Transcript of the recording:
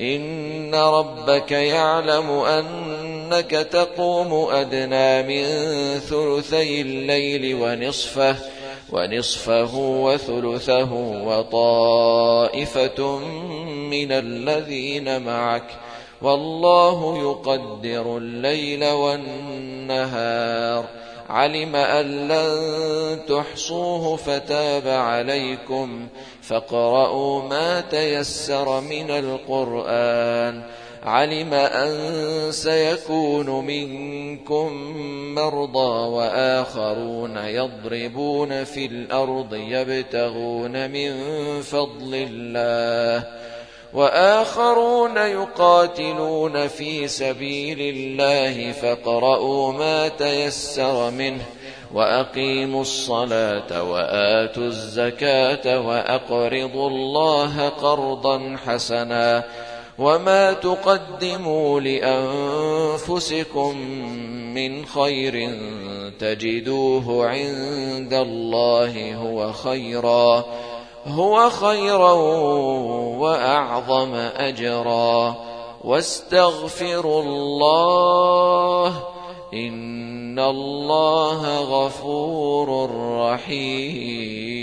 إن ربك يعلم أنك تقوم أدنى من ثلثي الليل ونصفه ونصفه وثلثه وطائفة من الذين معك. والله يقدر الليل والنهار. علم أن لن تحصوه فتاب عليكم فاقرؤوا ما تيسر من القرآن. علم أن سيكون منكم مرضى وآخرون يضربون في الأرض يبتغون من فضل الله. وآخرون يقاتلون في سبيل الله فاقرؤوا ما تيسر منه وأقيموا الصلاة وآتوا الزكاة وأقرضوا الله قرضا حسنا وما تقدموا لأنفسكم من خير تجدوه عند الله هو خيرا هو خيرا وأعظم أجرا. واستغفروا الله إن الله غفور رحيم.